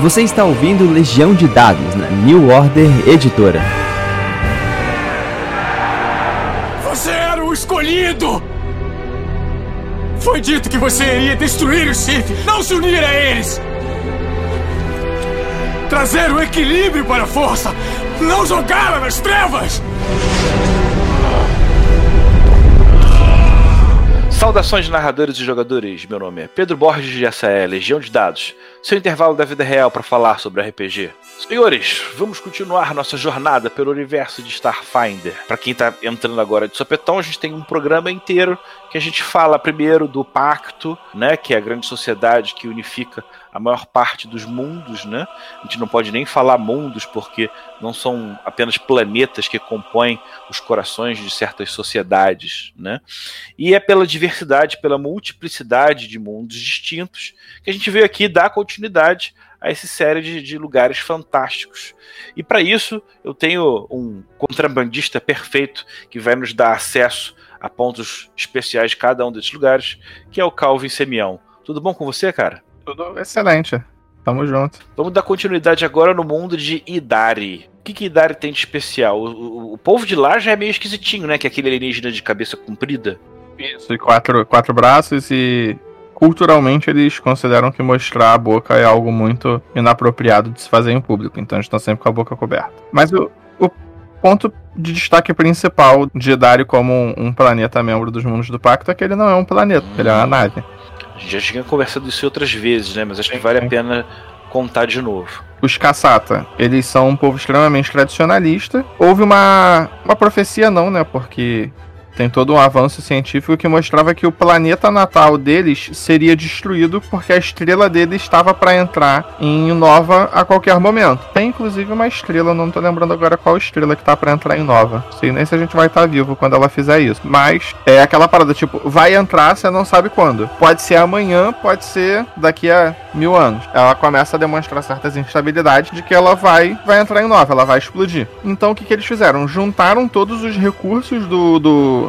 Você está ouvindo Legião de Dados na New Order Editora. Você era o escolhido! Foi dito que você iria destruir o Sith, não se unir a eles! Trazer o equilíbrio para a força, não jogá-la nas trevas! Saudações narradores e jogadores, meu nome é Pedro Borges e essa é Legião de Dados, seu intervalo da vida real para falar sobre RPG. Senhores, vamos continuar nossa jornada pelo universo de Starfinder. Para quem tá entrando agora de sopetão, a gente tem um programa inteiro que a gente fala primeiro do Pacto, né, que é a grande sociedade que unifica a maior parte dos mundos, né? A gente não pode nem falar mundos porque não são apenas planetas que compõem os corações de certas sociedades, né? E é pela diversidade, pela multiplicidade de mundos distintos que a gente veio aqui dar continuidade a essa série de, de lugares fantásticos. E para isso eu tenho um contrabandista perfeito que vai nos dar acesso a pontos especiais de cada um desses lugares, que é o Calvin Semião. Tudo bom com você, cara? Tudo excelente. Tamo junto. Vamos dar continuidade agora no mundo de Idari. O que, que Idari tem de especial? O, o, o, povo de lá já é meio esquisitinho, né? Que é aquele alienígena de cabeça comprida. Isso, e quatro, quatro braços e culturalmente eles consideram que mostrar a boca é algo muito inapropriado de se fazer em público, então eles estão sempre com a boca coberta. Mas o, o ponto de destaque principal de Idari como um, um, planeta membro dos mundos do pacto é que ele não é um planeta, ele é uma nave. A gente já tinha conversado isso outras vezes, né? Mas acho que vale a pena contar de novo. Os Caçata, eles são um povo extremamente tradicionalista. Houve uma, uma profecia, não, né? Porque tem todo um avanço científico que mostrava que o planeta natal deles seria destruído porque a estrela dele estava para entrar em nova a qualquer momento. Tem inclusive uma estrela, não tô lembrando agora qual estrela que tá para entrar em nova. Sei nem se a gente vai estar tá vivo quando ela fizer isso. Mas é aquela parada, tipo, vai entrar, você não sabe quando. Pode ser amanhã, pode ser daqui a mil anos. Ela começa a demonstrar certas instabilidades de que ela vai, vai entrar em nova, ela vai explodir. Então o que, que eles fizeram? Juntaram todos os recursos do, do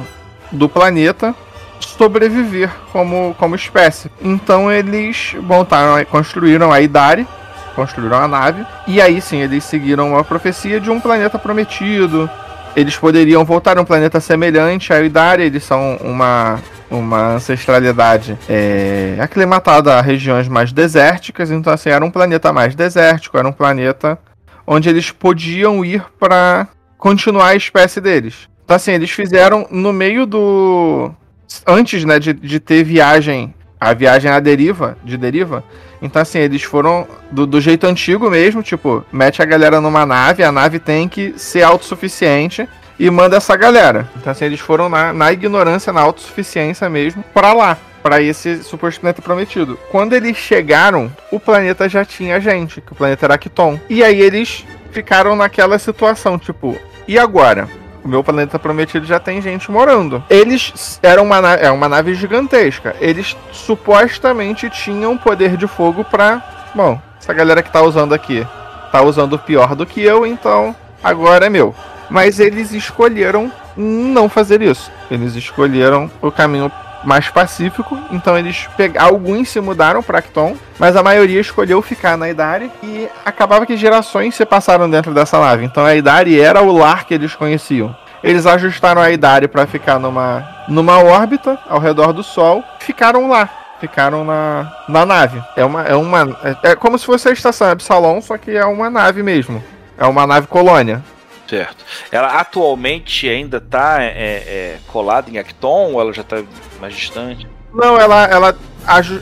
do planeta sobreviver como, como espécie. Então eles montaram, construíram a Idari, construíram a nave, e aí sim eles seguiram a profecia de um planeta prometido. Eles poderiam voltar a um planeta semelhante a Idari, eles são uma, uma ancestralidade é, aclimatada a regiões mais desérticas, então assim, era um planeta mais desértico, era um planeta onde eles podiam ir para continuar a espécie deles. Então, assim, eles fizeram no meio do. Antes, né, de, de ter viagem. A viagem à deriva, de deriva. Então, assim, eles foram do, do jeito antigo mesmo, tipo, mete a galera numa nave, a nave tem que ser autossuficiente e manda essa galera. Então, assim, eles foram na, na ignorância, na autossuficiência mesmo, para lá, para esse suposto planeta prometido. Quando eles chegaram, o planeta já tinha gente, que o planeta era Acton. E aí eles ficaram naquela situação, tipo, e agora? Meu planeta prometido já tem gente morando. Eles eram uma, nave, é uma nave gigantesca. Eles supostamente tinham poder de fogo pra. Bom, essa galera que tá usando aqui tá usando pior do que eu, então agora é meu. Mas eles escolheram não fazer isso. Eles escolheram o caminho mais pacífico, então eles pegaram alguns se mudaram para Acton, mas a maioria escolheu ficar na Idari e acabava que gerações se passaram dentro dessa nave. Então a Idari era o lar que eles conheciam. Eles ajustaram a Idari para ficar numa numa órbita ao redor do Sol, ficaram lá. Ficaram na, na nave. É uma. É, uma é, é como se fosse a estação Epsilon, só que é uma nave mesmo. É uma nave colônia. Certo. Ela atualmente ainda está é, é, colada em Acton ou ela já está mais distante? Não, ela, ela,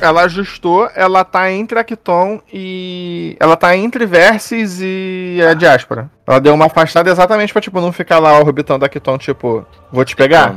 ela ajustou, ela tá entre Acton e. Ela tá entre Versus e a diáspora. Ela deu uma afastada exatamente pra, tipo, não ficar lá orbitando Acton, tipo, vou te pegar.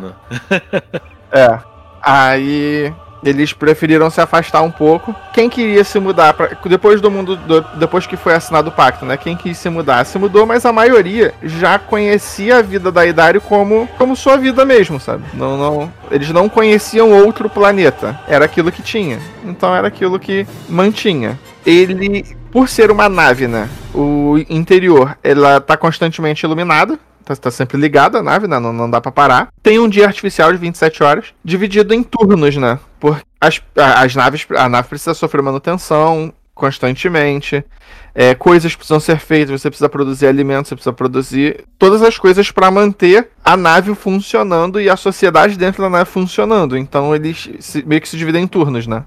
é. Aí eles preferiram se afastar um pouco. Quem queria se mudar depois do mundo do, depois que foi assinado o pacto, né? Quem quis se mudar se mudou, mas a maioria já conhecia a vida da Idário como como sua vida mesmo, sabe? Não não, eles não conheciam outro planeta. Era aquilo que tinha. Então era aquilo que mantinha. Ele por ser uma nave, né? O interior, ela tá constantemente iluminada tá, tá sempre ligada a nave, né? Não, não dá para parar. Tem um dia artificial de 27 horas, dividido em turnos, né? Por as, as naves, a nave precisa sofrer manutenção constantemente. É, coisas precisam ser feitas, você precisa produzir alimentos, você precisa produzir todas as coisas para manter a nave funcionando e a sociedade dentro da nave funcionando. Então eles se, meio que se dividem em turnos, né?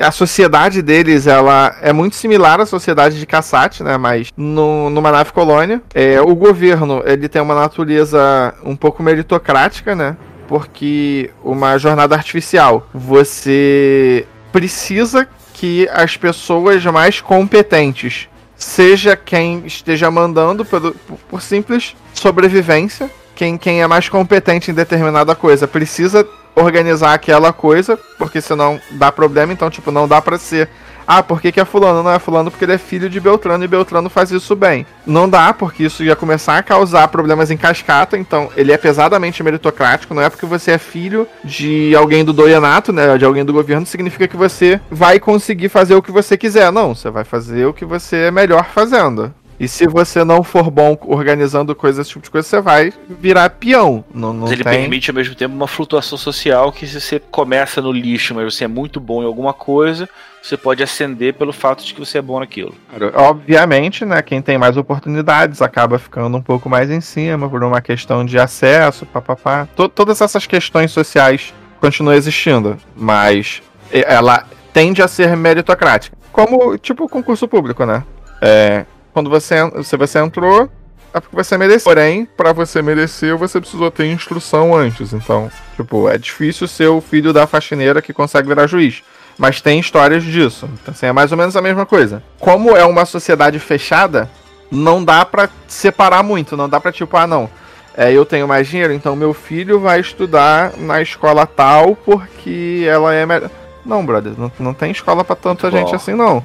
A sociedade deles ela é muito similar à sociedade de Kassat, né? Mas no, numa nave colônia. É, o governo ele tem uma natureza um pouco meritocrática, né? Porque uma jornada artificial, você precisa que as pessoas mais competentes, seja quem esteja mandando por, por simples sobrevivência, quem, quem é mais competente em determinada coisa precisa organizar aquela coisa, porque senão dá problema, então, tipo, não dá pra ser. Ah, por que, que é fulano? Não é fulano porque ele é filho de Beltrano e Beltrano faz isso bem. Não dá, porque isso ia começar a causar problemas em cascata, então ele é pesadamente meritocrático, não é porque você é filho de alguém do doianato, né, de alguém do governo, significa que você vai conseguir fazer o que você quiser. Não, você vai fazer o que você é melhor fazendo. E se você não for bom organizando coisas, esse tipo de coisa, você vai virar peão. Não, não mas ele tem... permite ao mesmo tempo uma flutuação social que se você começa no lixo, mas você é muito bom em alguma coisa, você pode ascender pelo fato de que você é bom naquilo. Obviamente, né? Quem tem mais oportunidades acaba ficando um pouco mais em cima por uma questão de acesso, papapá. Todas essas questões sociais continuam existindo, mas ela tende a ser meritocrática. Como, tipo, concurso público, né? É, quando você, se você entrou, é porque você mereceu. Porém, para você merecer, você precisou ter instrução antes. Então, tipo, é difícil ser o filho da faxineira que consegue virar juiz. Mas tem histórias disso. Então, assim, é mais ou menos a mesma coisa. Como é uma sociedade fechada, não dá para separar muito. Não dá pra, tipo, ah, não. É, eu tenho mais dinheiro, então meu filho vai estudar na escola tal porque ela é melhor. Não, brother, não, não tem escola para tanta Bom. gente assim, não.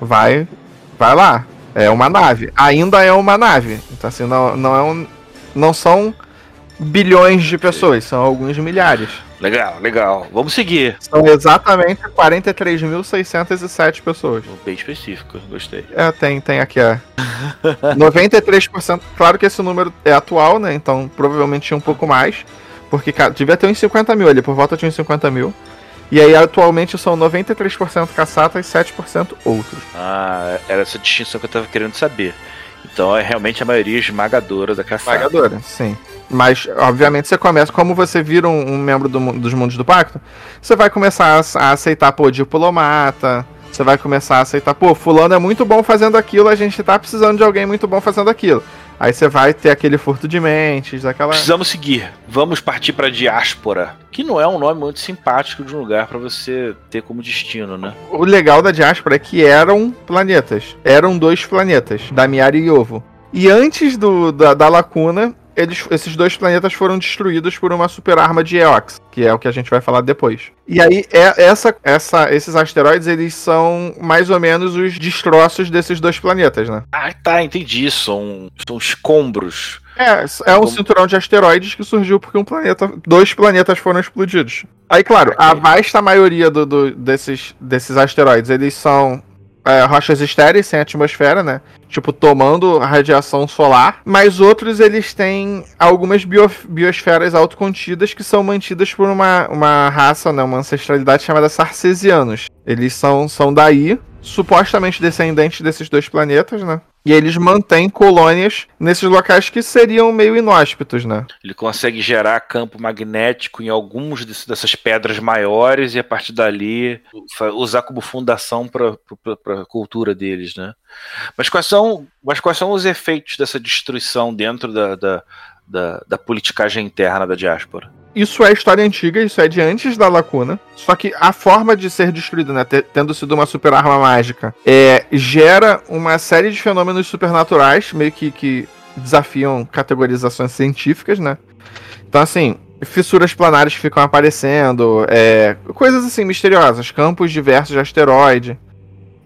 Vai, vai lá. É uma nave. Ainda é uma nave. Então, assim, não, não, é um, não são bilhões de pessoas, são alguns milhares. Legal, legal. Vamos seguir. São exatamente 43.607 pessoas. Bem específico, gostei. É, tem, tem aqui, é. 93%. Claro que esse número é atual, né? Então provavelmente tinha um pouco mais. Porque cara, devia ter uns 50 mil ali, por volta de uns 50 mil. E aí atualmente são 93% caçata e 7% outros. Ah, era essa distinção que eu tava querendo saber. Então é realmente a maioria esmagadora da caçata. Esmagadora, sim. Mas, obviamente, você começa, como você vira um, um membro do, dos mundos do pacto, você vai começar a, a aceitar, pô, diplomata, você vai começar a aceitar, pô, fulano é muito bom fazendo aquilo, a gente tá precisando de alguém muito bom fazendo aquilo. Aí você vai ter aquele furto de mentes, aquela. Precisamos seguir. Vamos partir para diáspora, que não é um nome muito simpático de um lugar para você ter como destino, né? O legal da diáspora é que eram planetas. Eram dois planetas, Damiari e Ovo. E antes do, da, da lacuna, eles, esses dois planetas foram destruídos por uma super arma de Eox, que é o que a gente vai falar depois. E aí, é, essa, essa, esses asteroides, eles são mais ou menos os destroços desses dois planetas, né? Ah, tá, entendi. São, são escombros. É, é um Como... cinturão de asteroides que surgiu porque um planeta, dois planetas foram explodidos. Aí, claro, a vasta maioria do, do, desses, desses asteroides, eles são é, rochas estéreis sem atmosfera, né? Tipo, tomando radiação solar. Mas outros, eles têm algumas bio, biosferas autocontidas que são mantidas por uma, uma raça, né? Uma ancestralidade chamada Sarcesianos. Eles são, são daí, supostamente descendentes desses dois planetas, né? E eles mantêm colônias nesses locais que seriam meio inóspitos, né? Ele consegue gerar campo magnético em alguns dessas pedras maiores e a partir dali usar como fundação para a cultura deles, né? Mas quais, são, mas quais são os efeitos dessa destruição dentro da, da, da, da politicagem interna da diáspora? Isso é história antiga, isso é de antes da lacuna. Só que a forma de ser destruído, né, tendo sido uma super arma mágica, é, gera uma série de fenômenos supernaturais, meio que, que desafiam categorizações científicas, né? Então, assim, fissuras planares ficam aparecendo, é, coisas assim misteriosas, campos diversos de asteroide.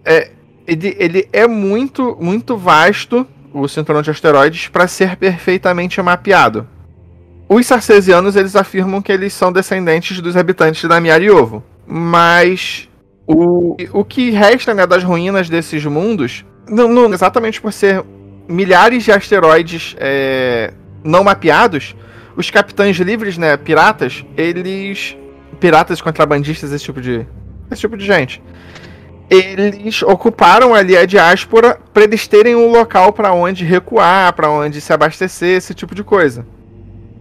É, ele, ele é muito, muito vasto, o cinturão de asteroides, para ser perfeitamente mapeado. Os sarcesianos eles afirmam que eles são descendentes dos habitantes da Miariovo. Mas o, o que resta né, das ruínas desses mundos, não, não, exatamente por ser milhares de asteroides é, não mapeados, os capitães livres, né, piratas, eles. Piratas, contrabandistas, esse tipo de. Esse tipo de gente. eles ocuparam ali a diáspora para eles terem um local para onde recuar, para onde se abastecer, esse tipo de coisa.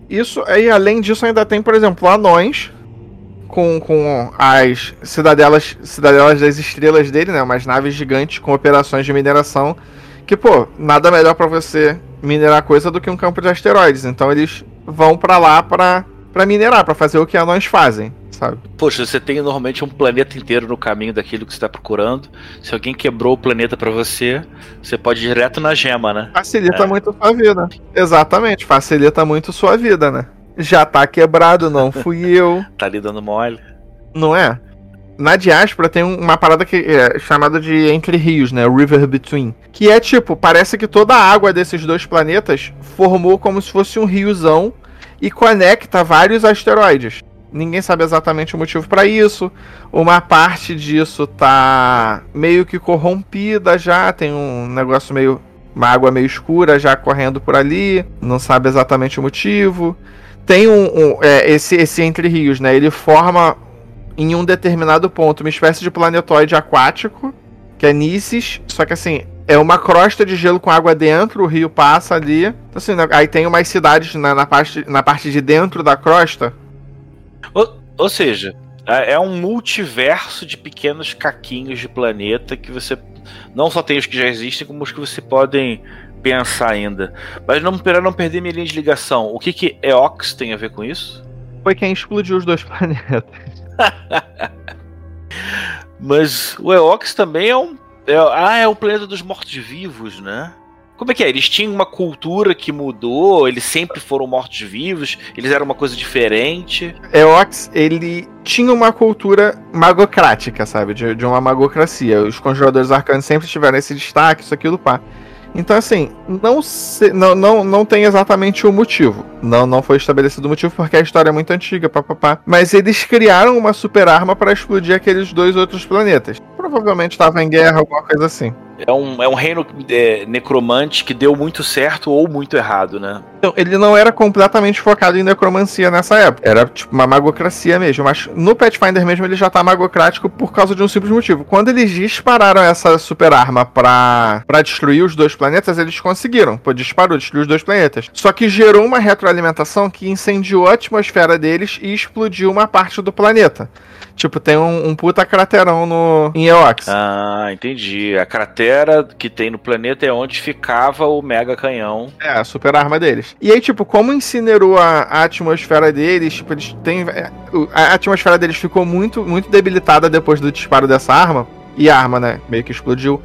Isso aí, além disso, ainda tem, por exemplo, anões com, com as cidadelas, cidadelas das estrelas dele, né? Umas naves gigantes com operações de mineração. Que, pô, nada melhor para você minerar coisa do que um campo de asteroides. Então eles vão para lá para minerar, para fazer o que anões fazem, sabe? Poxa, você tem normalmente um planeta inteiro no caminho daquilo que você está procurando. Se alguém quebrou o planeta para você, você pode ir direto na gema, né? Facilita é. muito sua vida. Exatamente, facilita muito sua vida, né? Já tá quebrado, não fui eu. tá ali dando mole. Não é? Na diáspora tem uma parada que é chamada de Entre Rios, né? River Between. Que é tipo, parece que toda a água desses dois planetas formou como se fosse um riozão e conecta vários asteroides. Ninguém sabe exatamente o motivo para isso. Uma parte disso tá meio que corrompida já, tem um negócio meio uma água meio escura já correndo por ali, não sabe exatamente o motivo. Tem um, um é, esse esse entre rios, né? Ele forma em um determinado ponto uma espécie de planetoide aquático, que é Nisses, só que assim, é uma crosta de gelo com água dentro, o rio passa ali. Então, assim, né, aí tem umas cidades na, parte, na parte de dentro da crosta. Ou, ou seja, é, é um multiverso de pequenos caquinhos de planeta que você não só tem os que já existem, como os que você podem pensar ainda. Mas não, para não perder minha linha de ligação, o que que Eox tem a ver com isso? Foi quem explodiu os dois planetas. Mas o Eox também é um é, ah, é o planeta dos mortos-vivos, né? Como é que é? Eles tinham uma cultura que mudou, eles sempre foram mortos-vivos, eles eram uma coisa diferente. Eox, ele tinha uma cultura magocrática, sabe? De, de uma magocracia. Os conjuradores arcanos sempre tiveram esse destaque, isso, aquilo, pá. Então, assim, não, se, não, não, não tem exatamente o motivo. Não, não foi estabelecido o motivo porque a história é muito antiga, papapá. Mas eles criaram uma super arma para explodir aqueles dois outros planetas. Provavelmente estava em guerra, alguma coisa assim. É um, é um reino é, necromante que deu muito certo ou muito errado, né? Então, ele não era completamente focado em necromancia nessa época. Era tipo uma magocracia mesmo. Mas no Pathfinder mesmo ele já tá magocrático por causa de um simples motivo. Quando eles dispararam essa super arma pra, pra destruir os dois planetas, eles conseguiram. Pô, disparou, destruiu os dois planetas. Só que gerou uma retroalimentação que incendiou a atmosfera deles e explodiu uma parte do planeta. Tipo, tem um, um puta craterão no, em Eox. Ah, entendi. A cratera que tem no planeta é onde ficava o mega canhão. É, a super arma deles. E aí, tipo, como incinerou a, a atmosfera deles, tipo, eles têm. É, a atmosfera deles ficou muito, muito debilitada depois do disparo dessa arma. E a arma, né, meio que explodiu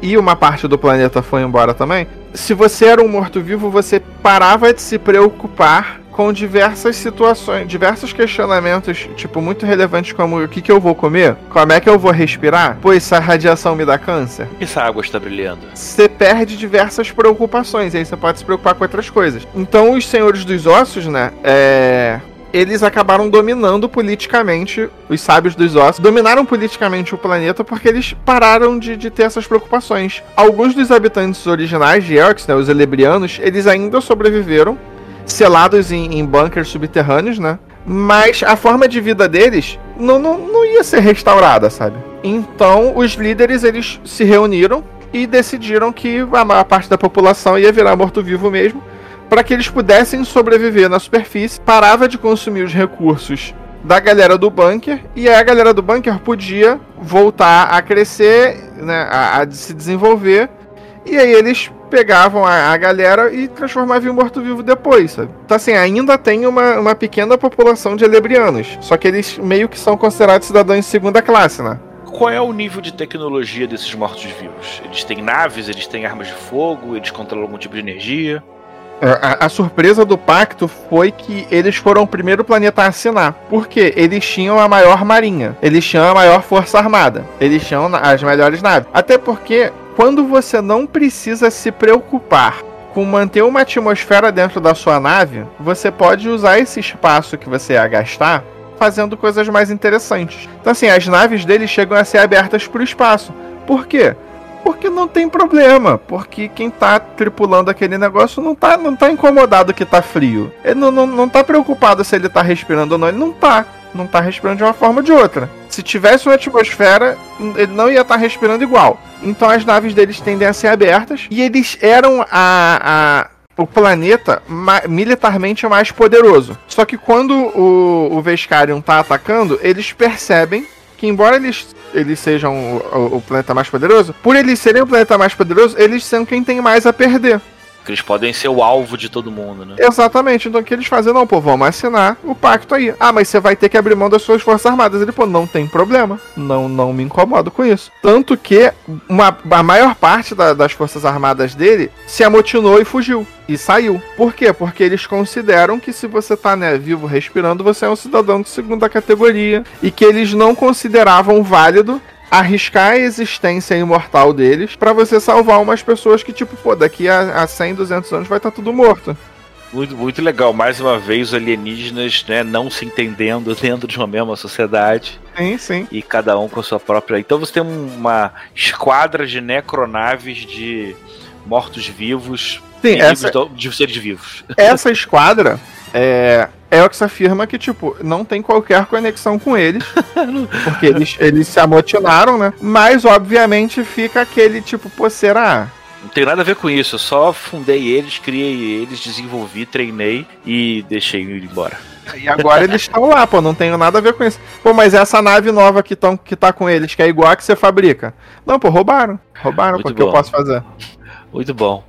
e uma parte do planeta foi embora também. Se você era um morto-vivo, você parava de se preocupar com diversas situações, diversos questionamentos, tipo, muito relevantes como o que, que eu vou comer? Como é que eu vou respirar? Pois essa radiação me dá câncer? Que essa água está brilhando? Você perde diversas preocupações, e aí você pode se preocupar com outras coisas. Então os senhores dos ossos, né? É eles acabaram dominando politicamente, os sábios dos ossos, dominaram politicamente o planeta porque eles pararam de, de ter essas preocupações. Alguns dos habitantes originais de Erx, né, os Elebrianos, eles ainda sobreviveram selados em, em bunkers subterrâneos, né? Mas a forma de vida deles não, não, não ia ser restaurada, sabe? Então os líderes eles se reuniram e decidiram que a maior parte da população ia virar morto-vivo mesmo, para que eles pudessem sobreviver na superfície, parava de consumir os recursos da galera do bunker e a galera do bunker podia voltar a crescer, né, a, a se desenvolver. E aí eles pegavam a, a galera e transformavam em morto-vivo depois, sabe? Então, assim, ainda tem uma, uma pequena população de elebrianos. Só que eles meio que são considerados cidadãos de segunda classe, né? Qual é o nível de tecnologia desses mortos-vivos? Eles têm naves, eles têm armas de fogo, eles controlam algum tipo de energia? É, a, a, surpresa do pacto foi que eles foram o primeiro planeta a assinar. Porque eles tinham a maior marinha, eles tinham a maior força armada, eles tinham as melhores naves. Até porque quando você não precisa se preocupar com manter uma atmosfera dentro da sua nave, você pode usar esse espaço que você ia gastar fazendo coisas mais interessantes. Então, assim, as naves deles chegam a ser abertas para o espaço. Por quê? Porque não tem problema. Porque quem tá tripulando aquele negócio não tá, não tá incomodado que tá frio. Ele não, não, não tá preocupado se ele tá respirando ou não. Ele não tá. Não tá respirando de uma forma ou de outra se tivesse uma atmosfera, ele não ia estar tá respirando igual. Então as naves deles tendem a ser abertas e eles eram a, a o planeta ma militarmente mais poderoso. Só que quando o, o Veskarion tá atacando, eles percebem que embora eles, eles sejam o, o, planeta mais poderoso, por eles serem o planeta mais poderoso, eles são quem tem mais a perder. Eles podem ser o alvo de todo mundo, né? Exatamente. Então o que eles fazem? Não, pô, vamos assinar o pacto aí. Ah, mas você vai ter que abrir mão das suas forças armadas. Ele, pô, não tem problema. Não, não me incomodo com isso. Tanto que uma, a maior parte da, das forças armadas dele se amotinou e fugiu. E saiu. Por quê? Porque eles consideram que se você tá né, vivo respirando, você é um cidadão de segunda categoria. E que eles não consideravam válido arriscar a existência imortal deles para você salvar umas pessoas que, tipo, pô, daqui a, a 100, 200 anos vai estar tá tudo morto. Muito, muito legal. Mais uma vez, os alienígenas né, não se entendendo dentro de uma mesma sociedade. Sim, sim. E cada um com a sua própria. Então você tem uma esquadra de necronaves de mortos-vivos. Sim, essa... de seres vivos. Essa esquadra é, Elx afirma que, tipo, não tem qualquer conexão com eles. porque eles, eles se amotinaram, né? Mas, obviamente, fica aquele tipo, pô, será? Não tem nada a ver com isso, eu só fundei eles, criei eles, desenvolvi, treinei e deixei ir embora. E agora eles estão lá, pô, não tem nada a ver com isso. Pô, mas essa nave nova que, tão, que tá com eles, que é igual a que você fabrica. Não, pô, roubaram. Roubaram, porque eu posso fazer. Muito bom.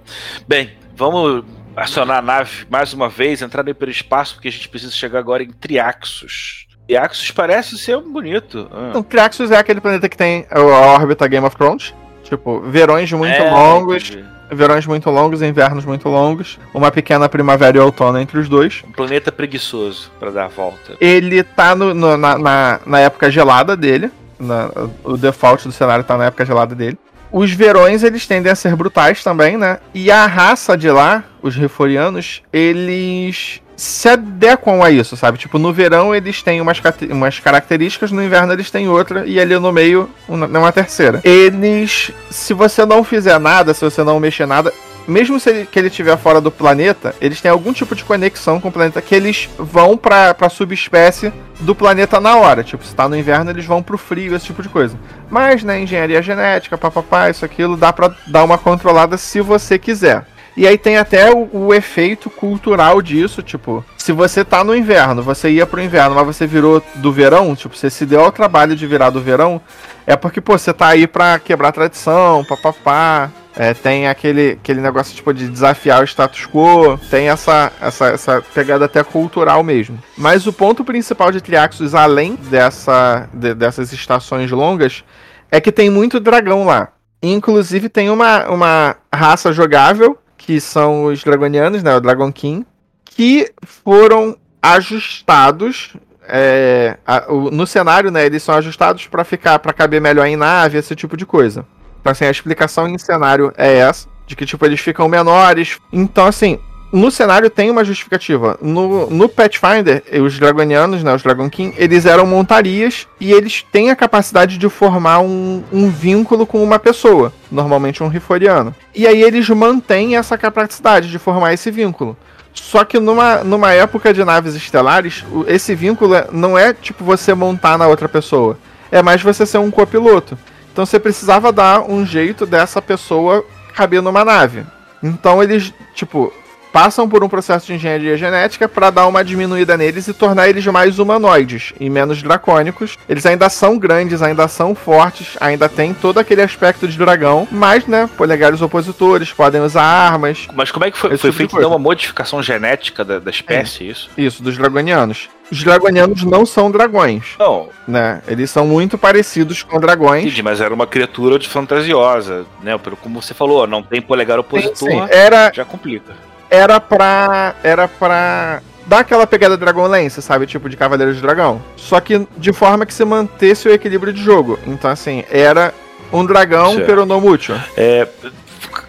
Bem, vamos acionar a nave mais uma vez, entrar no hiperespaço, porque a gente precisa chegar agora em Triaxos. Triaxos parece ser bonito. Ah. Não, Triaxos é aquele planeta que tem a órbita Game of Thrones. Tipo, verões muito é, longos. Verões muito longos, invernos muito longos. Uma pequena primavera e outono entre os dois. Um planeta preguiçoso para dar a volta. Ele tá no, no, na, na, na, época gelada dele. Na, o default do cenário tá na época gelada dele. Os verões, eles tendem a ser brutais também, né? E a raça de lá, os reforianos, eles se adequam a isso, sabe? Tipo, no verão eles têm umas, umas características, no inverno eles têm outra, e ali no meio, uma, uma terceira. Eles, se você não fizer nada, se você não mexer nada, mesmo se ele, que ele estiver fora do planeta, eles têm algum tipo de conexão com o planeta que eles vão pra, pra subespécie do planeta na hora. Tipo, se tá no inverno, eles vão pro frio, esse tipo de coisa. Mas, né, engenharia genética, papapá, isso, aquilo, dá pra dar uma controlada se você quiser. E aí tem até o, o, efeito cultural disso, tipo, se você tá no inverno, você ia pro inverno, mas você virou do verão, tipo, você se deu ao trabalho de virar do verão, é porque, pô, você tá aí pra quebrar tradição, papapá, é, tem aquele, aquele negócio tipo de desafiar o status quo, tem essa, essa, essa pegada até cultural mesmo. Mas o ponto principal de Triaxus, além dessa, de, dessas estações longas, é que tem muito dragão lá. Inclusive tem uma, uma raça jogável, que são os dragonianos, né, o Dragon King, que foram ajustados é, a, o, no cenário, né, eles são ajustados para ficar para caber melhor em nave, esse tipo de coisa. Então, assim, a explicação em cenário é essa, de que, tipo, eles ficam menores. Então, assim, no cenário tem uma justificativa. No, no Pathfinder, os dragonianos, né, os Dragon King, eles eram montarias e eles têm a capacidade de formar um, um vínculo com uma pessoa, normalmente um Riforiano. E aí eles mantêm essa capacidade de formar esse vínculo. Só que numa, numa época de naves estelares, esse vínculo é, não é tipo você montar na outra pessoa. É mais você ser um copiloto. Então você precisava dar um jeito dessa pessoa caber numa nave. Então eles, tipo, passam por um processo de engenharia genética para dar uma diminuída neles e tornar eles mais humanoides e menos dracônicos. Eles ainda são grandes, ainda são fortes, ainda tem todo aquele aspecto de dragão, mas, né, polegares opositores, podem usar armas. Mas como é que foi, foi tipo feito uma modificação genética da, da espécie, é. isso? Isso, dos dragonianos. Os dragonianos não são dragões. Não. Né? Eles são muito parecidos com dragões. Entendi, mas era uma criatura de fantasiosa, né? Pelo como você falou, não tem polegar opositor. Sim, sim. Era, já complica era pra. Era pra dar aquela pegada Dragonlance, sabe? Tipo de Cavaleiro de Dragão. Só que de forma que se mantesse o equilíbrio de jogo. Então, assim, era um dragão certo. peronomútil. É,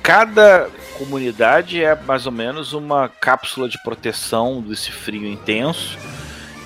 cada comunidade é mais ou menos uma cápsula de proteção desse frio intenso.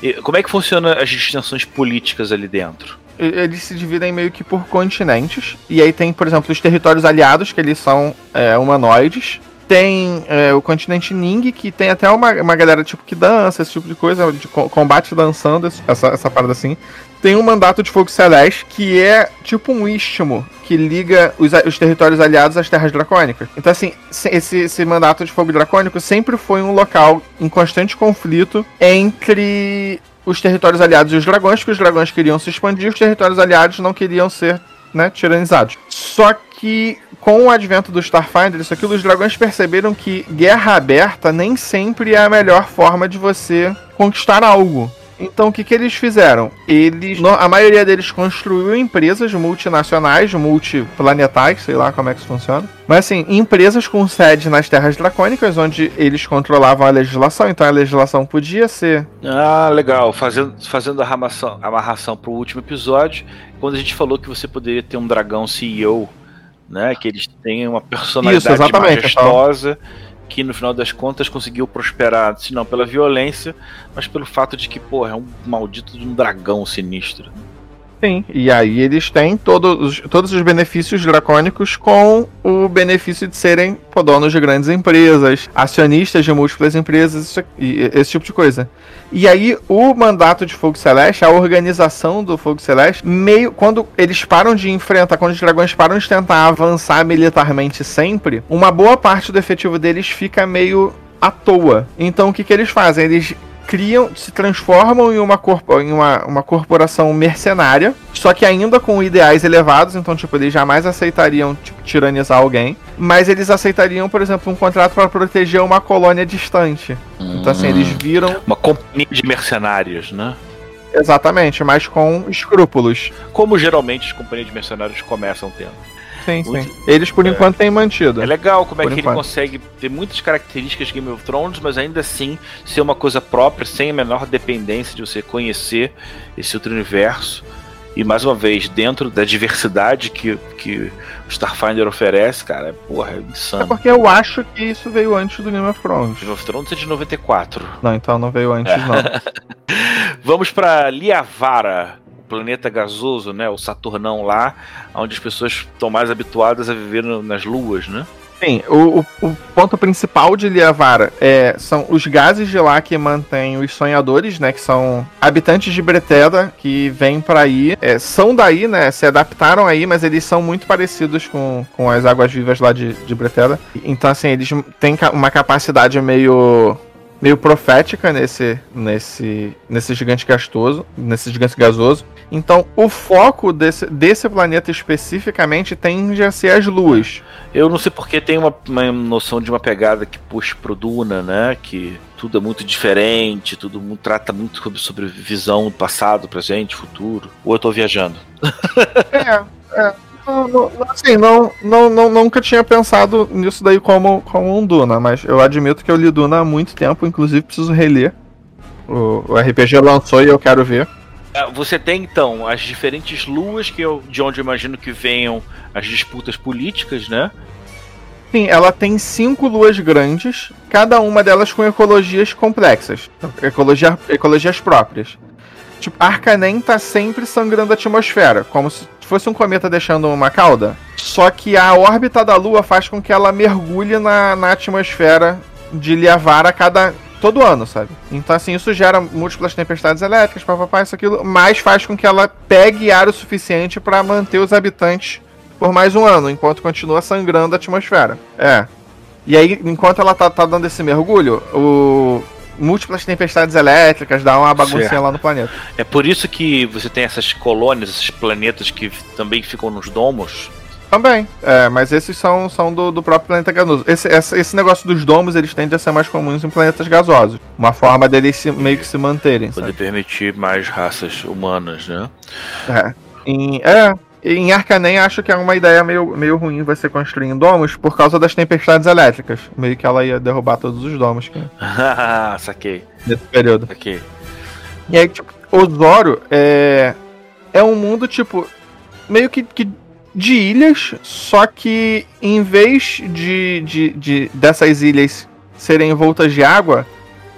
E como é que funciona as distinções políticas ali dentro? Eles se dividem meio que por continentes. E aí tem, por exemplo, os territórios aliados, que eles são é, humanoides tem é, o continente Ning, que tem até uma, uma galera tipo que dança, esse tipo de coisa, de combate dançando, essa, essa parada assim. Tem um mandato de fogo celeste que é tipo um istmo que liga os, os territórios aliados às terras dracônicas. Então, assim, esse, esse mandato de fogo dracônico sempre foi um local em constante conflito entre os territórios aliados e os dragões, que os dragões queriam se expandir, os territórios aliados não queriam ser né, tiranizados. Só que com o advento do Starfinder, isso aqui, os dragões perceberam que guerra aberta nem sempre é a melhor forma de você conquistar algo. Então o que, que eles fizeram? Eles, a maioria deles construiu empresas multinacionais, multiplanetais, sei lá como é que isso funciona. Mas assim, empresas com sede nas terras dracônicas, onde eles controlavam a legislação, então a legislação podia ser. Ah, legal. Fazendo, fazendo a amarração, amarração pro último episódio, quando a gente falou que você poderia ter um dragão CEO, né? Que eles têm uma personalidade Isso, majestosa. Que no final das contas conseguiu prosperar, se não pela violência, mas pelo fato de que, porra, é um maldito de um dragão sinistro. Sim, e aí eles têm todos, todos os benefícios dracônicos com o benefício de serem donos de grandes empresas, acionistas de múltiplas empresas, esse tipo de coisa. E aí o mandato de Fogo Celeste, a organização do Fogo Celeste, meio quando eles param de enfrentar, quando os dragões param de tentar avançar militarmente sempre, uma boa parte do efetivo deles fica meio à toa. Então o que, que eles fazem? Eles criam, se transformam em uma, corpo, em uma, uma corporação mercenária, só que ainda com ideais elevados, então, tipo, eles jamais aceitariam tipo, tiranizar alguém, mas eles aceitariam, por exemplo, um contrato para proteger uma colônia distante. Hum, então, assim, eles hum. viram. Uma companhia de mercenários, né? Exatamente, mas com escrúpulos. Como geralmente as companhias de mercenários começam tendo. Sim, sim. Eles, por é, enquanto, têm mantido. É legal como é que enquanto. ele consegue ter muitas características de Game of Thrones, mas ainda assim ser uma coisa própria, sem a menor dependência de você conhecer esse outro universo. E mais uma vez, dentro da diversidade que, que o Starfinder oferece, cara, é, porra, é insano. É porque eu acho que isso veio antes do Game of Thrones. Game of Thrones é de 94. Não, então não veio antes, não. Vamos para Liavara planeta gasoso, né? O Saturnão lá, onde as pessoas estão mais habituadas a viver no, nas luas, né? Sim, o, o, o, ponto principal de Liavara é, são os gases de lá que mantêm os sonhadores, né? Que são habitantes de Breteda que vêm para aí. É, são daí, né? Se adaptaram aí, mas eles são muito parecidos com, com as águas vivas lá de, de Breteda. Então, assim, eles têm uma capacidade meio meio profética nesse, nesse, nesse gigante gastoso, nesse gigante gasoso. Então, o foco desse, desse planeta especificamente tende a ser as luas. Eu não sei porque tem uma, uma noção de uma pegada que puxa pro Duna, né? Que tudo é muito diferente, tudo muito, trata muito sobre, sobre visão passado, presente, futuro. Ou eu tô viajando? É, é. Não, não, assim, não, não, não, nunca tinha pensado nisso daí como, como um Duna, mas eu admito que eu li Duna há muito tempo, inclusive preciso reler. O, o RPG lançou e eu quero ver. É, você tem então as diferentes luas que eu, de onde eu imagino que venham as disputas políticas, né? Sim, ela tem cinco luas grandes, cada uma delas com ecologias complexas, ecologia, ecologias próprias. Tipo, Arcanem tá sempre sangrando a atmosfera, como se fosse um cometa deixando uma cauda. Só que a órbita da Lua faz com que ela mergulhe na, na atmosfera de Liavara a cada todo ano, sabe? Então, assim, isso gera múltiplas tempestades elétricas, papapá, isso aquilo, mas faz com que ela pegue ar o suficiente para manter os habitantes por mais um ano, enquanto continua sangrando a atmosfera. É. E aí, enquanto ela tá, tá dando esse mergulho, o, múltiplas tempestades elétricas, dá uma baguncinha certo. lá no planeta. É por isso que você tem essas colônias, esses planetas que também ficam nos domos. Também, é, mas esses são, são do, do próprio planeta gasoso. Esse, esse, esse, negócio dos domos, eles tendem a ser mais comuns em planetas gasosos. Uma forma deles se, meio que se manterem. Poder sabe? permitir mais raças humanas, né? É. Em, é, em Arcanem, acho que é uma ideia meio, meio ruim você construir em domos por causa das tempestades elétricas. Meio que ela ia derrubar todos os domos. Ah, saquei. Nesse período. Saquei. E aí, tipo, Osoro é. É um mundo, tipo. Meio que, que de ilhas, só que em vez de, de, de dessas ilhas serem envoltas de água,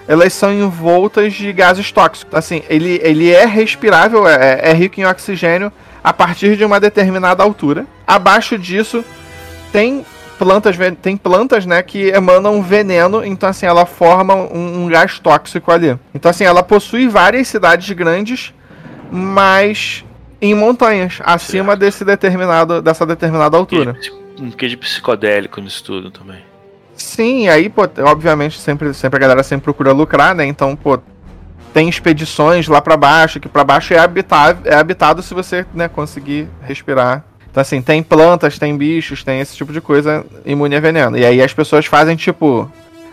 elas são envoltas de gases tóxicos. Assim, ele, ele é respirável, é, é rico em oxigênio, a partir de uma determinada altura. Abaixo disso, tem plantas, tem plantas, né, que emanam veneno, então assim, ela forma um, um gás tóxico ali. Então assim, ela possui várias cidades grandes, mas em montanhas, acima Certo. desse determinado, dessa determinada altura. Um quê de psicodélico nisso tudo também. Sim, aí, pô, obviamente, sempre, sempre a galera sempre procura lucrar, né? Então, pô, tem expedições lá pra baixo, que pra baixo é habitado, é habitado se você, né, conseguir respirar. Então, assim, tem plantas, tem bichos, tem esse tipo de coisa imune a veneno. E aí as pessoas fazem, tipo,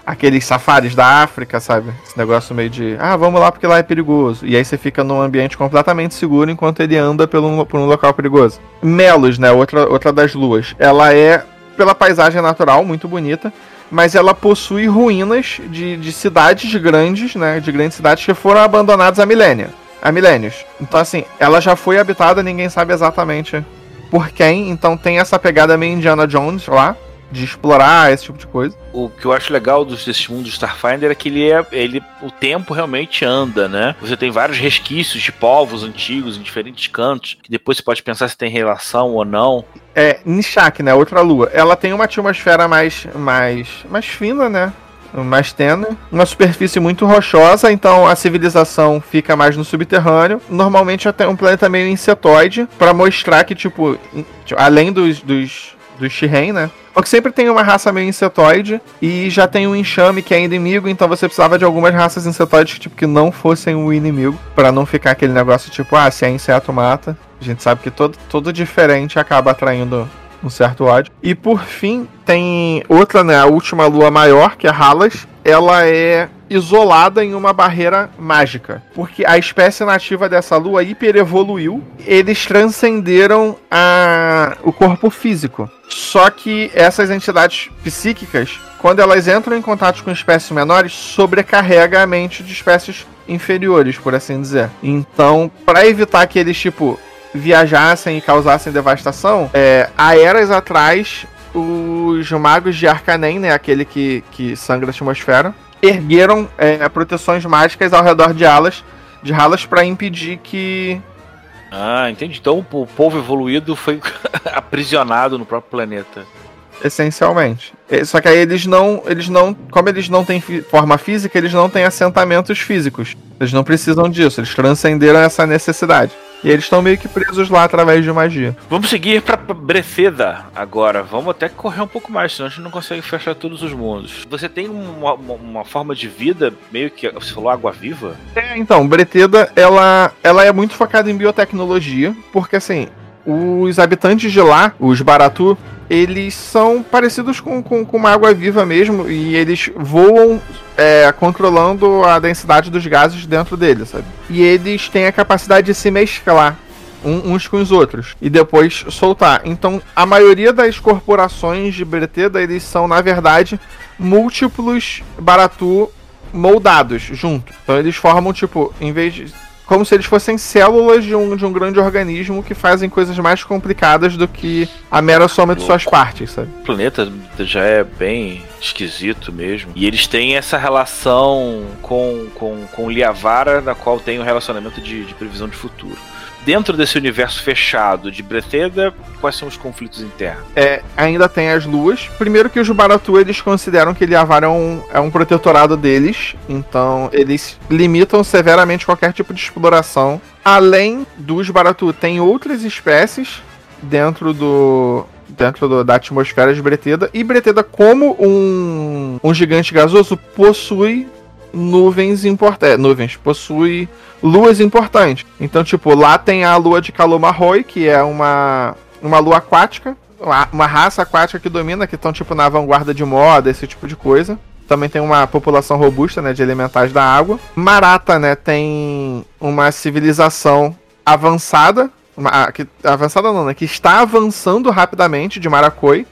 aqueles safaris da África, sabe? Esse negócio meio de, ah, vamos lá porque lá é perigoso. E aí você fica num ambiente completamente seguro enquanto ele anda pelo, por um local perigoso. Melos, né, outra, outra das luas. Ela é, pela paisagem natural, muito bonita mas ela possui ruínas de, de cidades grandes, né? De grandes cidades que foram abandonadas há milênio, há milênios. Então, assim, ela já foi habitada, ninguém sabe exatamente por quem. Então tem essa pegada meio Indiana Jones lá, de explorar esse tipo de coisa. O que eu acho legal desse mundo de Starfinder é que ele é. Ele, o tempo realmente anda, né? Você tem vários resquícios de povos antigos em diferentes cantos, que depois você pode pensar se tem relação ou não. É, Nishak, né? Outra lua. Ela tem uma atmosfera mais, mais, mais fina, né? Mais tênue, uma superfície muito rochosa, então a civilização fica mais no subterrâneo. Normalmente até um planeta meio insetoide, pra mostrar que, tipo, tipo, além dos, dos, dos Shiren, né? Só que sempre tem uma raça meio insetoide e já tem um enxame que é inimigo, então você precisava de algumas raças insetoides tipo, que não fossem o inimigo, pra não ficar aquele negócio tipo, ah, se é inseto, mata. A gente sabe que todo, todo diferente acaba atraindo um certo ódio. E por fim, tem outra, né? A última lua maior, que é Halas. Ela é isolada em uma barreira mágica. Porque a espécie nativa dessa lua hiperevoluiu. Eles transcenderam a... o corpo físico. Só que essas entidades psíquicas, quando elas entram em contato com espécies menores, sobrecarrega a mente de espécies inferiores, por assim dizer. Então, para evitar que eles, tipo, viajassem e causassem devastação, é, há eras atrás, os magos de Arcanem, né, aquele que, que sangra a atmosfera, ergueram é, proteções mágicas ao redor de alas, de ralas para impedir que Ah, entendi. Então o povo evoluído foi aprisionado no próprio planeta. essencialmente. É, Só que aí eles não, eles não, como eles não têm forma física, eles não têm assentamentos físicos. Eles não precisam disso, eles transcenderam essa necessidade. E eles estão meio que presos lá através de magia. Vamos seguir pra Brefeda agora. Vamos até correr um pouco mais, senão a gente não consegue fechar todos os mundos. Você tem uma, uma- forma de vida meio que. Você falou água viva? É, então, Breteda, ela, ela é muito focada em biotecnologia, porque assim, os habitantes de lá, os Baratu, eles são parecidos com, com, com uma água viva mesmo, e eles voam é, controlando a densidade dos gases dentro deles, sabe? E eles têm a capacidade de se mesclar uns com os outros e depois soltar. Então, a maioria das corporações de Breteda, eles são, na verdade, múltiplos Baratu moldados junto. Então eles formam, tipo, em vez de. Como se eles fossem células de um, de um grande organismo que fazem coisas mais complicadas do que a mera soma de suas partes, sabe? O planeta já é bem esquisito mesmo. E eles têm essa relação com, com, com Liavara, na qual tem um relacionamento de, de previsão de futuro. Dentro desse universo fechado de Bretheda, quais são os conflitos internos? É, ainda tem as luas. Primeiro que os Baratu, eles consideram que Liavar é um, é um protetorado deles. Então, eles limitam severamente qualquer tipo de exploração. Além dos Baratu, tem outras espécies dentro do... Dentro do- da atmosfera de Breteda. E Breteda, como um, um gigante gasoso, possui nuvens importantes. Nuvens, possui luas importantes. Então, tipo, lá tem a lua de Calomarroi, que é uma, uma lua aquática, uma, uma raça aquática que domina, que estão, tipo, na vanguarda de moda, esse tipo de coisa. Também tem uma população robusta, né, de elementares da água. Marata, né, tem uma civilização avançada, uma, que, avançada não, né, que está avançando rapidamente de Maracoi.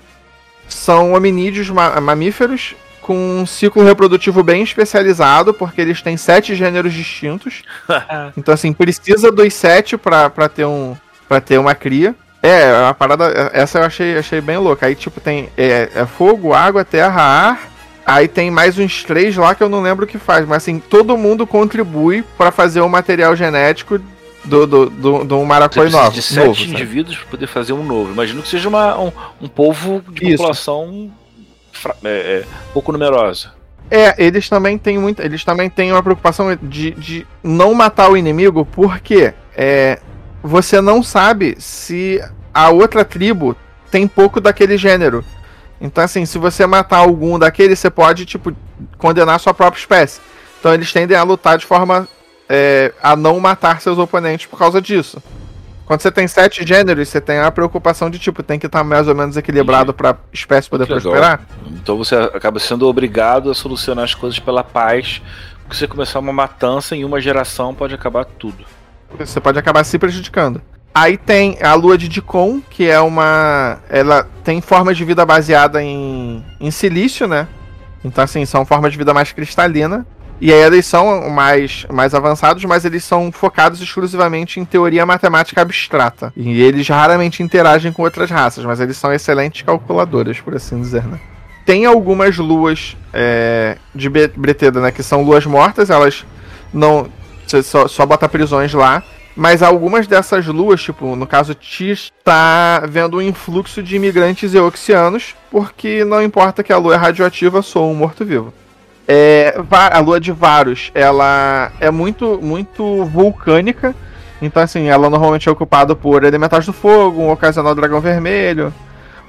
São hominídeos ma- mamíferos com um ciclo reprodutivo bem especializado, porque eles têm sete gêneros distintos. então, assim, precisa dos sete pra, pra, ter, um, pra ter uma cria. É, a parada. Essa eu achei, achei bem louca. Aí, tipo, tem é, é fogo, água, terra, ar. Aí tem mais uns três lá que eu não lembro o que faz. Mas, assim, todo mundo contribui pra fazer um material genético do, do, do, do novo. de sete novo, indivíduos para poder fazer um novo. Imagino que seja uma, um, um povo de Isso. população é, é, pouco numerosa. É, eles também têm muito. Eles também têm uma preocupação de, de não matar o inimigo, porque é, você não sabe se a outra tribo tem pouco daquele gênero. Então, assim, se você matar algum daqueles, você pode, tipo, condenar sua própria espécie. Então eles tendem a lutar de forma é, a não matar seus oponentes por causa disso. Quando você tem sete gêneros, você tem a preocupação de, tipo, tem que estar mais ou menos equilibrado pra espécie poder legal. prosperar. Então você acaba sendo obrigado a solucionar as coisas pela paz. Porque se você começar uma matança em uma geração, pode acabar tudo. Você pode acabar se prejudicando. Aí tem a lua de Dicon, que é uma. Ela tem forma de vida baseada em, em silício, né? Então, assim, são formas de vida mais cristalina. E aí eles são mais, mais avançados, mas eles são focados exclusivamente em teoria matemática abstrata. E eles raramente interagem com outras raças, mas eles são excelentes calculadoras, por assim dizer, né? Tem algumas luas é, de Breteda, né? Que são luas mortas, elas não. Você só, só bota prisões lá. Mas algumas dessas luas, tipo, no caso Tis, tá vendo um influxo de imigrantes eoxianos, porque não importa que a lua é radioativa, sou um morto-vivo. É, a lua de Varus, ela é muito, muito vulcânica. Então, assim, ela normalmente é ocupada por elementais do fogo, um ocasional dragão vermelho,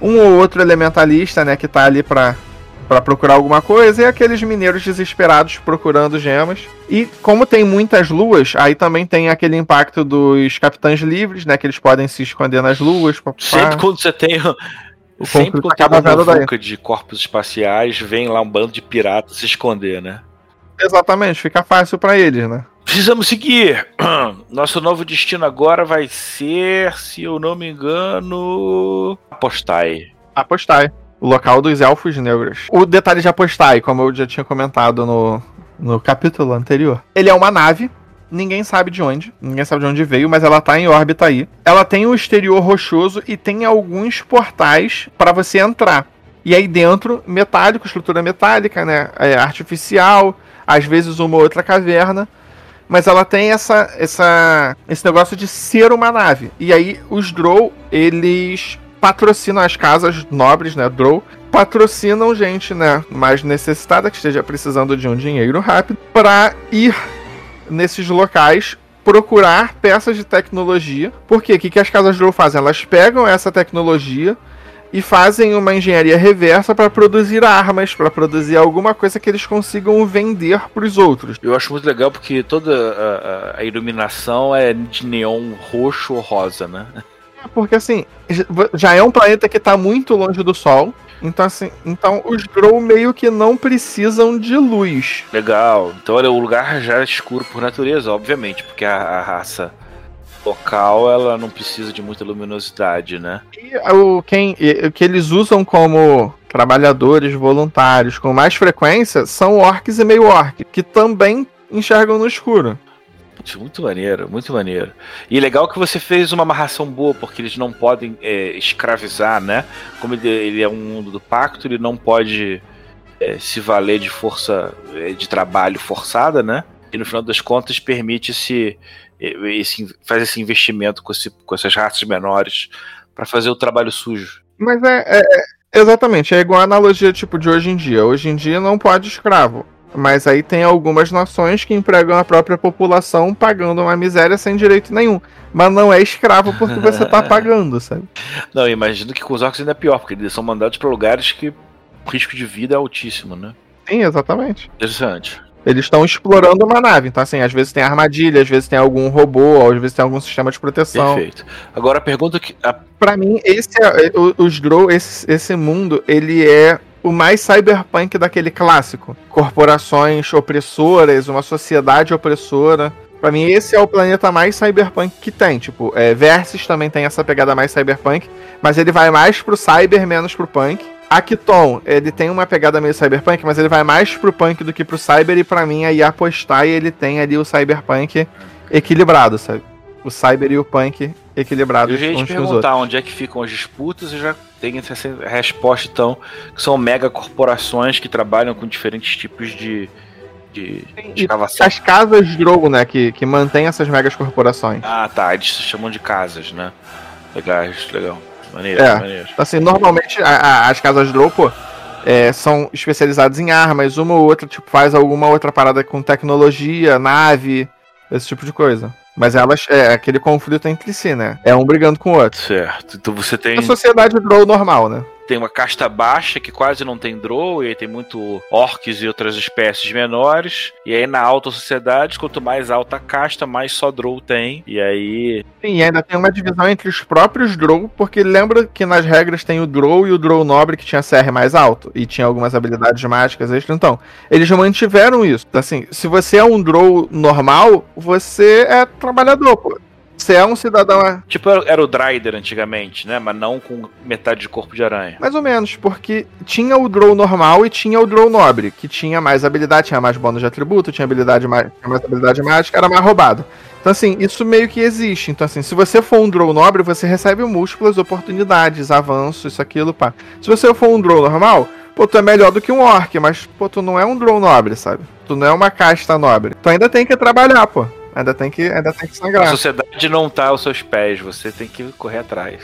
um ou outro elementalista, né, que tá ali pra, pra procurar alguma coisa, e aqueles mineiros desesperados procurando gemas. E como tem muitas luas, aí também tem aquele impacto dos capitães livres, né, que eles podem se esconder nas luas. Pá. Sempre quando você tem. O Sempre quando tem uma muvuca de corpos espaciais, vem lá um bando de piratas se esconder, né? Exatamente, fica fácil pra eles, né? Precisamos seguir. Nosso novo destino agora vai ser, se eu não me engano, Apostai. Apostai. O local dos elfos negros. O detalhe de Apostai, como eu já tinha comentado no, no capítulo anterior, ele é uma nave. Ninguém sabe de onde, ninguém sabe de onde veio, mas ela tá em órbita aí. Ela tem um exterior rochoso e tem alguns portais para você entrar. E aí dentro, metálico, estrutura metálica, né? É artificial, às vezes uma ou outra caverna. Mas ela tem essa, essa, esse negócio de ser uma nave. E aí os Drow, eles patrocinam as casas nobres, né? Drow, patrocinam gente, né? Mais necessitada, que esteja precisando de um dinheiro rápido, para ir nesses locais procurar peças de tecnologia. Porque o que, que as casas Drow fazem? Elas pegam essa tecnologia e fazem uma engenharia reversa para produzir armas, para produzir alguma coisa que eles consigam vender para os outros. Eu acho muito legal porque toda a, a- iluminação é de neon roxo ou rosa, né? Porque assim, já- já é um planeta que tá muito longe do Sol. Então, assim, então os Drow meio que não precisam de luz. Legal. Então olha, o lugar já é escuro por natureza, obviamente, porque a, a raça local ela não precisa de muita luminosidade, né? E o, quem, e- o que eles usam como trabalhadores voluntários com mais frequência são orcs e meio orc, que também enxergam no escuro. Muito maneiro, muito maneiro. E legal que você fez uma amarração boa, porque eles não podem é, escravizar, né? Como ele, ele é um mundo do pacto, ele não pode é, se valer de força é, de trabalho forçada, né? E no final das contas permite-se é, esse, faz esse investimento com, esse- com essas raças menores para fazer o trabalho sujo. Mas é, é- é- exatamente, é igual a analogia tipo de hoje em dia. Hoje em dia não pode escravo. Mas aí tem algumas nações que empregam a própria população pagando uma miséria sem direito nenhum. Mas não é escravo porque você tá pagando, sabe? Não, imagino que com os orcs ainda é pior, porque eles são mandados para lugares que o risco de vida é altíssimo, né? Sim, exatamente. Interessante. Eles estão explorando uma nave. Então, assim, às vezes tem armadilha, às vezes tem algum robô, às vezes tem algum sistema de proteção. Perfeito. Agora a pergunta que. A Pra mim, esse é, é, os Drow, esse, esse mundo, ele é o mais cyberpunk daquele clássico. Corporações opressoras, uma sociedade opressora. Pra mim, esse é o planeta mais cyberpunk que tem. Tipo, é, Versus também tem essa pegada mais cyberpunk, mas ele vai mais pro cyber, menos pro punk. Akiton, ele tem uma pegada meio cyberpunk, mas ele vai mais pro punk do que pro cyber, e pra mim aí apostar e ele tem ali o cyberpunk equilibrado, sabe? O cyber e o punk equilibrados Eu ia uns com os outros. perguntar onde é que ficam as disputas, eu já tenho essa resposta então, que são mega corporações que trabalham com diferentes tipos de, de E escavação. as casas Drogo, né, que, que mantém essas megas corporações. Ah, tá. Eles se chamam de casas, né? Legais, legal. Maneiro, É. maneiro. Assim, normalmente a- a- as casas Drogo, pô, é, são especializadas em armas, uma ou outra, tipo, faz alguma outra parada com tecnologia, nave, esse tipo de coisa. Mas elas, é aquele conflito entre si, né? É um brigando com o outro. Certo. Então você tem, A sociedade Drow normal, né? Tem uma casta baixa que quase não tem drow, e aí tem muito orcs e outras espécies menores. E aí na alta sociedade, quanto mais alta a casta, mais só drow tem. E aí. Sim, ainda tem uma divisão entre os próprios Drow, porque lembra que nas regras tem o Drow e o Drow Nobre que tinha CR mais alto e tinha algumas habilidades mágicas extra. Então, eles mantiveram isso. Assim, se você é um Drow normal, você é trabalhador, pô. Você é um cidadão, Tipo, era- era o Dryder antigamente, né? Mas não com metade de corpo de aranha. mais ou menos, porque tinha o Drow normal e tinha o Drow Nobre, que tinha mais habilidade, tinha mais bônus de atributo, tinha habilidade mais, tinha mais habilidade mágica, era mais roubado. Então, assim, isso meio que existe. Então, assim, se você for um Drow nobre, você recebe múltiplas oportunidades, avanços, isso, aquilo, pá. Se você for um Drow normal, pô, tu é melhor do que um Orc, mas, pô, tu não é um Drow nobre, sabe? Tu não é uma casta nobre. Tu ainda tem que trabalhar, pô. Ainda tem que, ainda tem que A sangrar. sociedade não tá aos seus pés, você tem que correr atrás.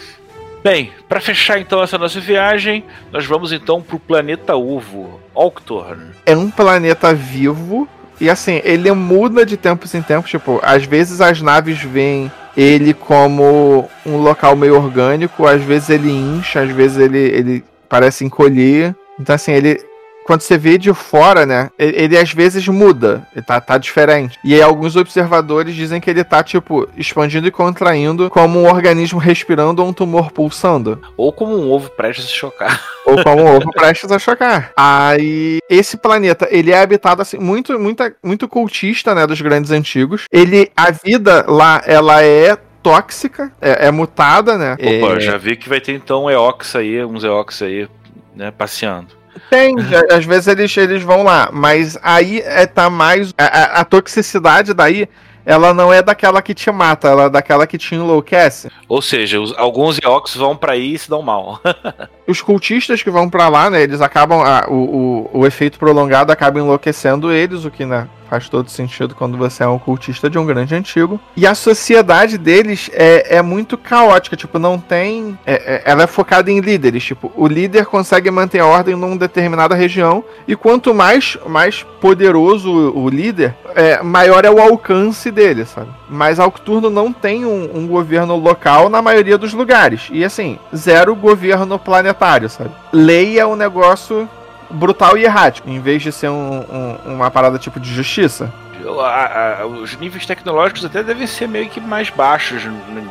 Bem, pra fechar então essa nossa viagem, nós vamos então pro planeta Uvo, Octorn. é um planeta vivo. E assim, ele muda de tempos em tempos. Tipo, às vezes as naves veem ele como um local meio orgânico, às vezes ele incha, às vezes ele, ele parece encolher. Então, assim, ele. Quando você vê de fora, né? Ele, ele às vezes muda. Ele tá, tá diferente. E aí alguns observadores dizem que ele tá, tipo, expandindo e contraindo como um organismo respirando ou um tumor pulsando. Ou como um ovo prestes a chocar. Ou como um ovo prestes a chocar. Aí, esse planeta, ele é habitado assim, muito, muita, muito cultista, né, dos grandes antigos. Ele, a vida lá, ela é tóxica, é, é mutada, né? Opa, É, já vi que vai ter então Eox aí, uns Eox aí, né, passeando. Tem, às vezes eles, eles vão lá, mas aí é, tá mais. A, a- toxicidade daí, ela não é daquela que te mata, ela é daquela que te enlouquece. Ou seja, os- alguns Eox vão pra aí e se dão mal. Os cultistas que vão pra lá, né, eles acabam. a- o, o, o efeito prolongado acaba enlouquecendo eles, o que, né, faz todo sentido quando você é um cultista de um grande antigo. E a sociedade deles é, é muito caótica, tipo, não tem. é- é- ela é focada em líderes, tipo, o líder consegue manter a ordem numa determinada região, e quanto mais, mais poderoso o, o líder, é, maior é o alcance dele, sabe? Mas Alcturno não tem um, um governo local na maioria dos lugares. E assim, zero governo planetário, sabe? Lei é um negócio brutal e errático, em vez de ser um- um- uma parada tipo de justiça. A- a- os níveis tecnológicos até devem ser meio que mais baixos em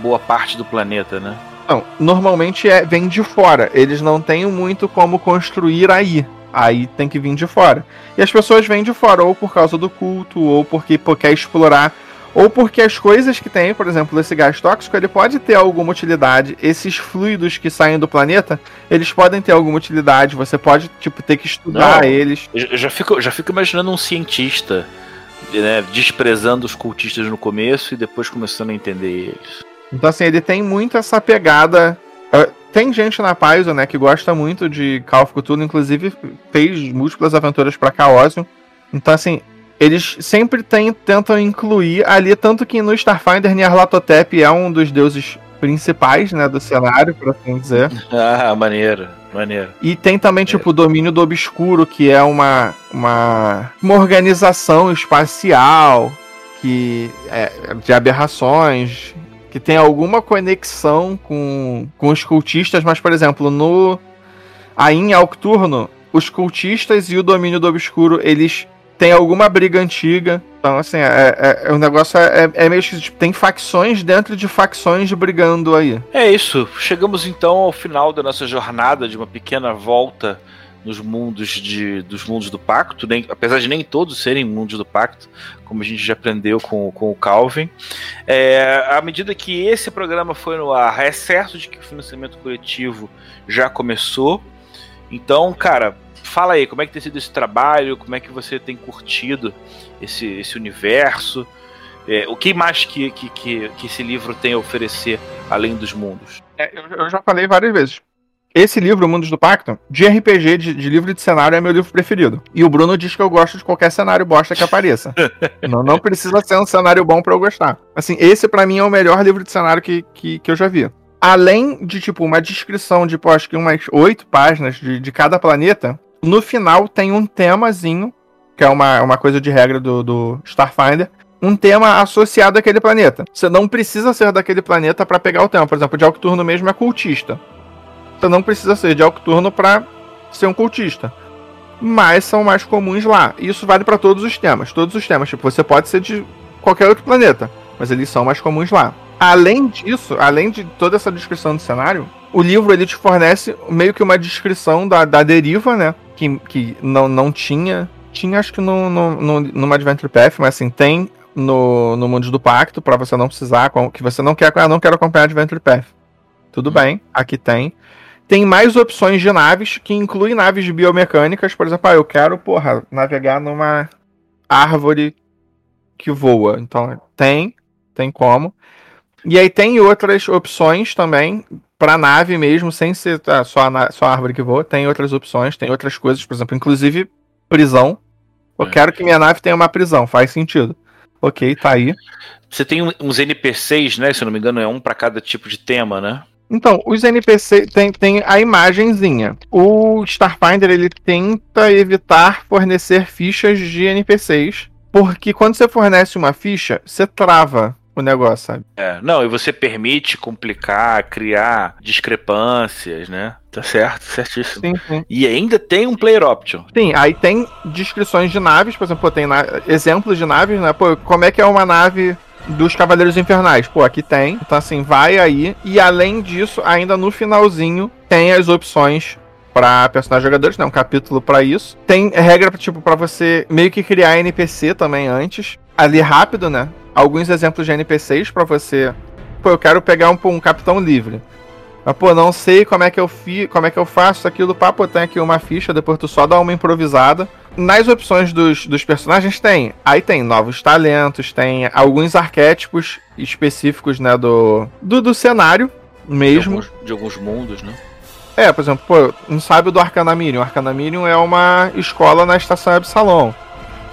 boa parte do planeta, né? Não, normalmente é, vem de fora. Eles não têm muito como construir aí. Aí tem que vir de fora. E as pessoas vêm de fora, ou por causa do culto, ou porque pô, quer explorar, ou porque as coisas que tem, por exemplo, esse gás tóxico, ele pode ter alguma utilidade. Esses fluidos que saem do planeta, eles podem ter alguma utilidade. Você pode, tipo, ter que estudar Não. eles. Eu já fico, já fico imaginando um cientista né, desprezando os cultistas no começo e depois começando a entender eles. Então, assim, ele tem muito essa pegada. eh, Tem gente na Paizo, né, que gosta muito de Call of Cthulhu, inclusive fez múltiplas aventuras pra Chaosium. Então, assim, eles sempre tem, tentam incluir ali, tanto que no Starfinder Nyarlathotep é um dos deuses principais, né, do cenário, por assim dizer. Ah, maneiro, maneiro. E tem também, tipo, o domínio do obscuro, que é uma, uma, uma organização espacial que é de aberrações, que tem alguma conexão com, com os cultistas, mas, por exemplo, no em Alcturno, os cultistas e o domínio do obscuro, eles têm alguma briga antiga. Então, assim, é, é, é- o negócio é, é meio que tipo, tem facções dentro de facções brigando aí. É isso. Chegamos então ao final da nossa jornada de uma pequena volta nos mundos de, dos mundos do pacto, nem, apesar de nem todos serem mundos do pacto, como a gente já aprendeu com, com o Calvin. É, à medida que esse programa foi no ar, é certo de que o financiamento coletivo já começou. Então, cara, fala aí, como é que tem sido esse trabalho? Como é que você tem curtido esse, esse universo? É, o que mais que, que, que, que esse livro tem a oferecer além dos mundos? É, eu, eu já falei várias vezes. esse livro, Mundos do Pacto, de RPG, de, de, livro de cenário, é meu livro preferido. E o Bruno diz que eu gosto de qualquer cenário bosta que apareça. não, não precisa ser um cenário bom para eu gostar. Assim, esse para mim é o melhor livro de cenário que, que, que eu já vi. Além de, tipo, uma descrição de, pô, acho que umas oito páginas de, de cada planeta, no final tem um temazinho, que é uma, uma coisa de regra do, do Starfinder, um tema associado àquele planeta. Você não precisa ser daquele planeta para pegar o tema. Por exemplo, de Octurno mesmo é cultista. Você não precisa ser de Octurno para ser um cultista. Mas são mais comuns lá. E isso vale para todos os temas. Todos os temas. Tipo, você pode ser de qualquer outro planeta. Mas eles são mais comuns lá. Além disso, além de toda essa descrição do cenário, o livro ele te fornece meio que uma descrição da, da deriva, né? Que, que não, não tinha. Tinha, acho que no, no, no, numa Adventure Path, mas assim, tem no, no Mundo do Pacto, para você não precisar, que você não quer, ah, não quero acompanhar Adventure Path. Tudo hum. bem, aqui tem. Tem mais opções de naves, que incluem naves biomecânicas. Por exemplo, ah, eu quero, porra, navegar numa árvore que voa. Então, tem, tem como. E aí tem outras opções também para nave mesmo, sem ser ah, só, a, só a árvore que voa. Tem outras opções, tem outras coisas, por exemplo, inclusive prisão. Eu é. quero que minha nave tenha uma prisão, faz sentido. Ok, tá aí. Você tem uns NPCs, né? Se eu não me engano, é um para cada tipo de tema, né? Então, os NPC tem, tem a imagenzinha. O Starfinder ele tenta evitar fornecer fichas de NPCs, porque quando você fornece uma ficha, você trava o negócio, sabe? É, não, e você permite complicar, criar discrepâncias, né? Tá certo, certíssimo. Sim, sim. E ainda tem um player option. Sim, aí tem descrições de naves, por exemplo, tem exemplos de naves, né? Pô, como é que é uma nave dos Cavaleiros Infernais. Pô, aqui tem. Então, assim, vai aí. E além disso, ainda no finalzinho, tem as opções para personagens jogadores, né? Um capítulo para isso. Tem regra, tipo, para você meio que criar NPC também antes. Ali rápido, né? Alguns exemplos de NPCs para você. Pô, eu quero pegar um, um capitão livre. Mas, pô, não sei como é que eu fi, como é que eu faço aquilo, pá, pô, tem aqui uma ficha, depois tu só dá uma improvisada nas opções dos, dos personagens tem. Aí tem novos talentos, tem alguns arquétipos específicos, né, do, do, do cenário mesmo. De alguns, de alguns, mundos, né? É, por exemplo, pô, não sabe do Arcanamirium. Arcanamirium é uma escola na estação Absalom.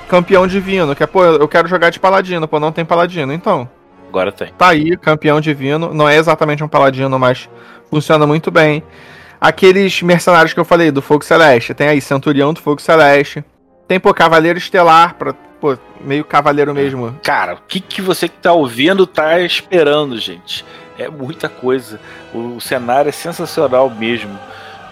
Campeão divino, que é, pô, eu quero jogar de paladino, pô, não tem paladino, então. Agora tem. Tá aí, campeão divino. Não é exatamente um paladino, mas funciona muito bem aqueles mercenários que eu falei, do Fogo Celeste. Tem aí Centurião do Fogo Celeste. Tem, pô, Cavaleiro Estelar, pra, pô, meio cavaleiro mesmo. Cara, o que, que você que tá ouvindo tá esperando, gente? É muita coisa. O, o cenário é sensacional mesmo.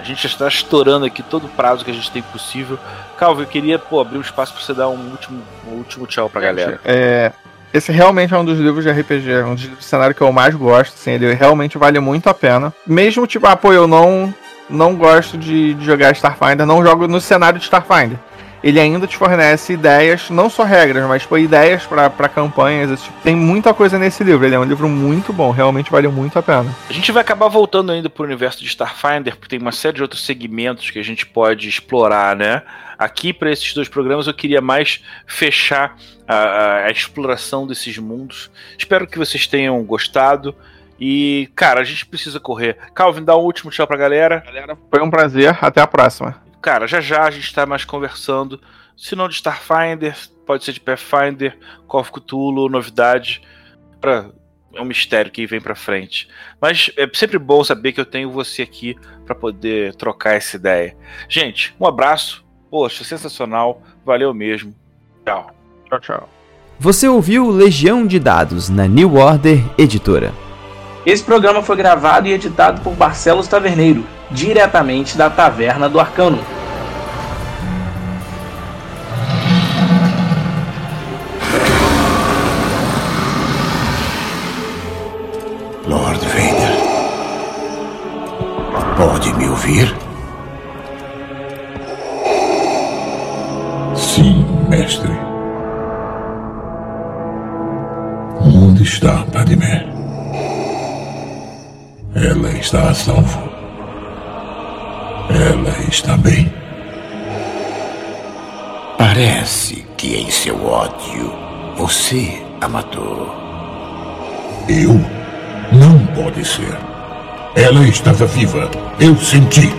Gente já está estourando aqui todo o prazo que a gente tem possível. Calvo, eu queria pô, abrir um espaço para você dar um último, um último tchau pra galera. É, esse realmente é um dos livros de RPG, é um dos livros de cenário que eu mais gosto, assim, ele realmente vale muito a pena. Mesmo, tipo, ah, pô, eu não, não gosto de, de jogar Starfinder, não jogo no cenário de Starfinder ele ainda te fornece ideias, não só regras, mas tipo, ideias para campanhas. Tipo, tem muita coisa nesse livro. Ele é um livro muito bom, realmente vale muito a pena. A gente vai acabar voltando ainda pro universo de Starfinder, porque tem uma série de outros segmentos que a gente pode explorar, né? Aqui, para esses dois programas, eu queria mais fechar a, a exploração desses mundos. Espero que vocês tenham gostado. E, cara, a gente precisa correr. Calvin, dá um último tchau pra galera. Galera, foi um prazer. Até a próxima cara, já já a gente tá mais conversando. Se não de Starfinder, pode ser de Pathfinder, Call of Cthulhu, novidade. Pra, é um mistério que vem pra frente. Mas é sempre bom saber que eu tenho você aqui para poder trocar essa ideia. Gente, um abraço. Poxa, sensacional. Valeu mesmo. Tchau. Tchau, tchau. Você ouviu Legião de Dados na New Order Editora. Esse programa foi gravado e editado por Barcelos Taverneiro, diretamente da Taverna do Arcano. Lord Vader. Pode me ouvir? Sim, mestre. Onde está Padmé? Ela está a salvo. Ela está bem. Parece que em seu ódio você a matou. Eu? Não pode ser. Ela estava viva. Eu senti.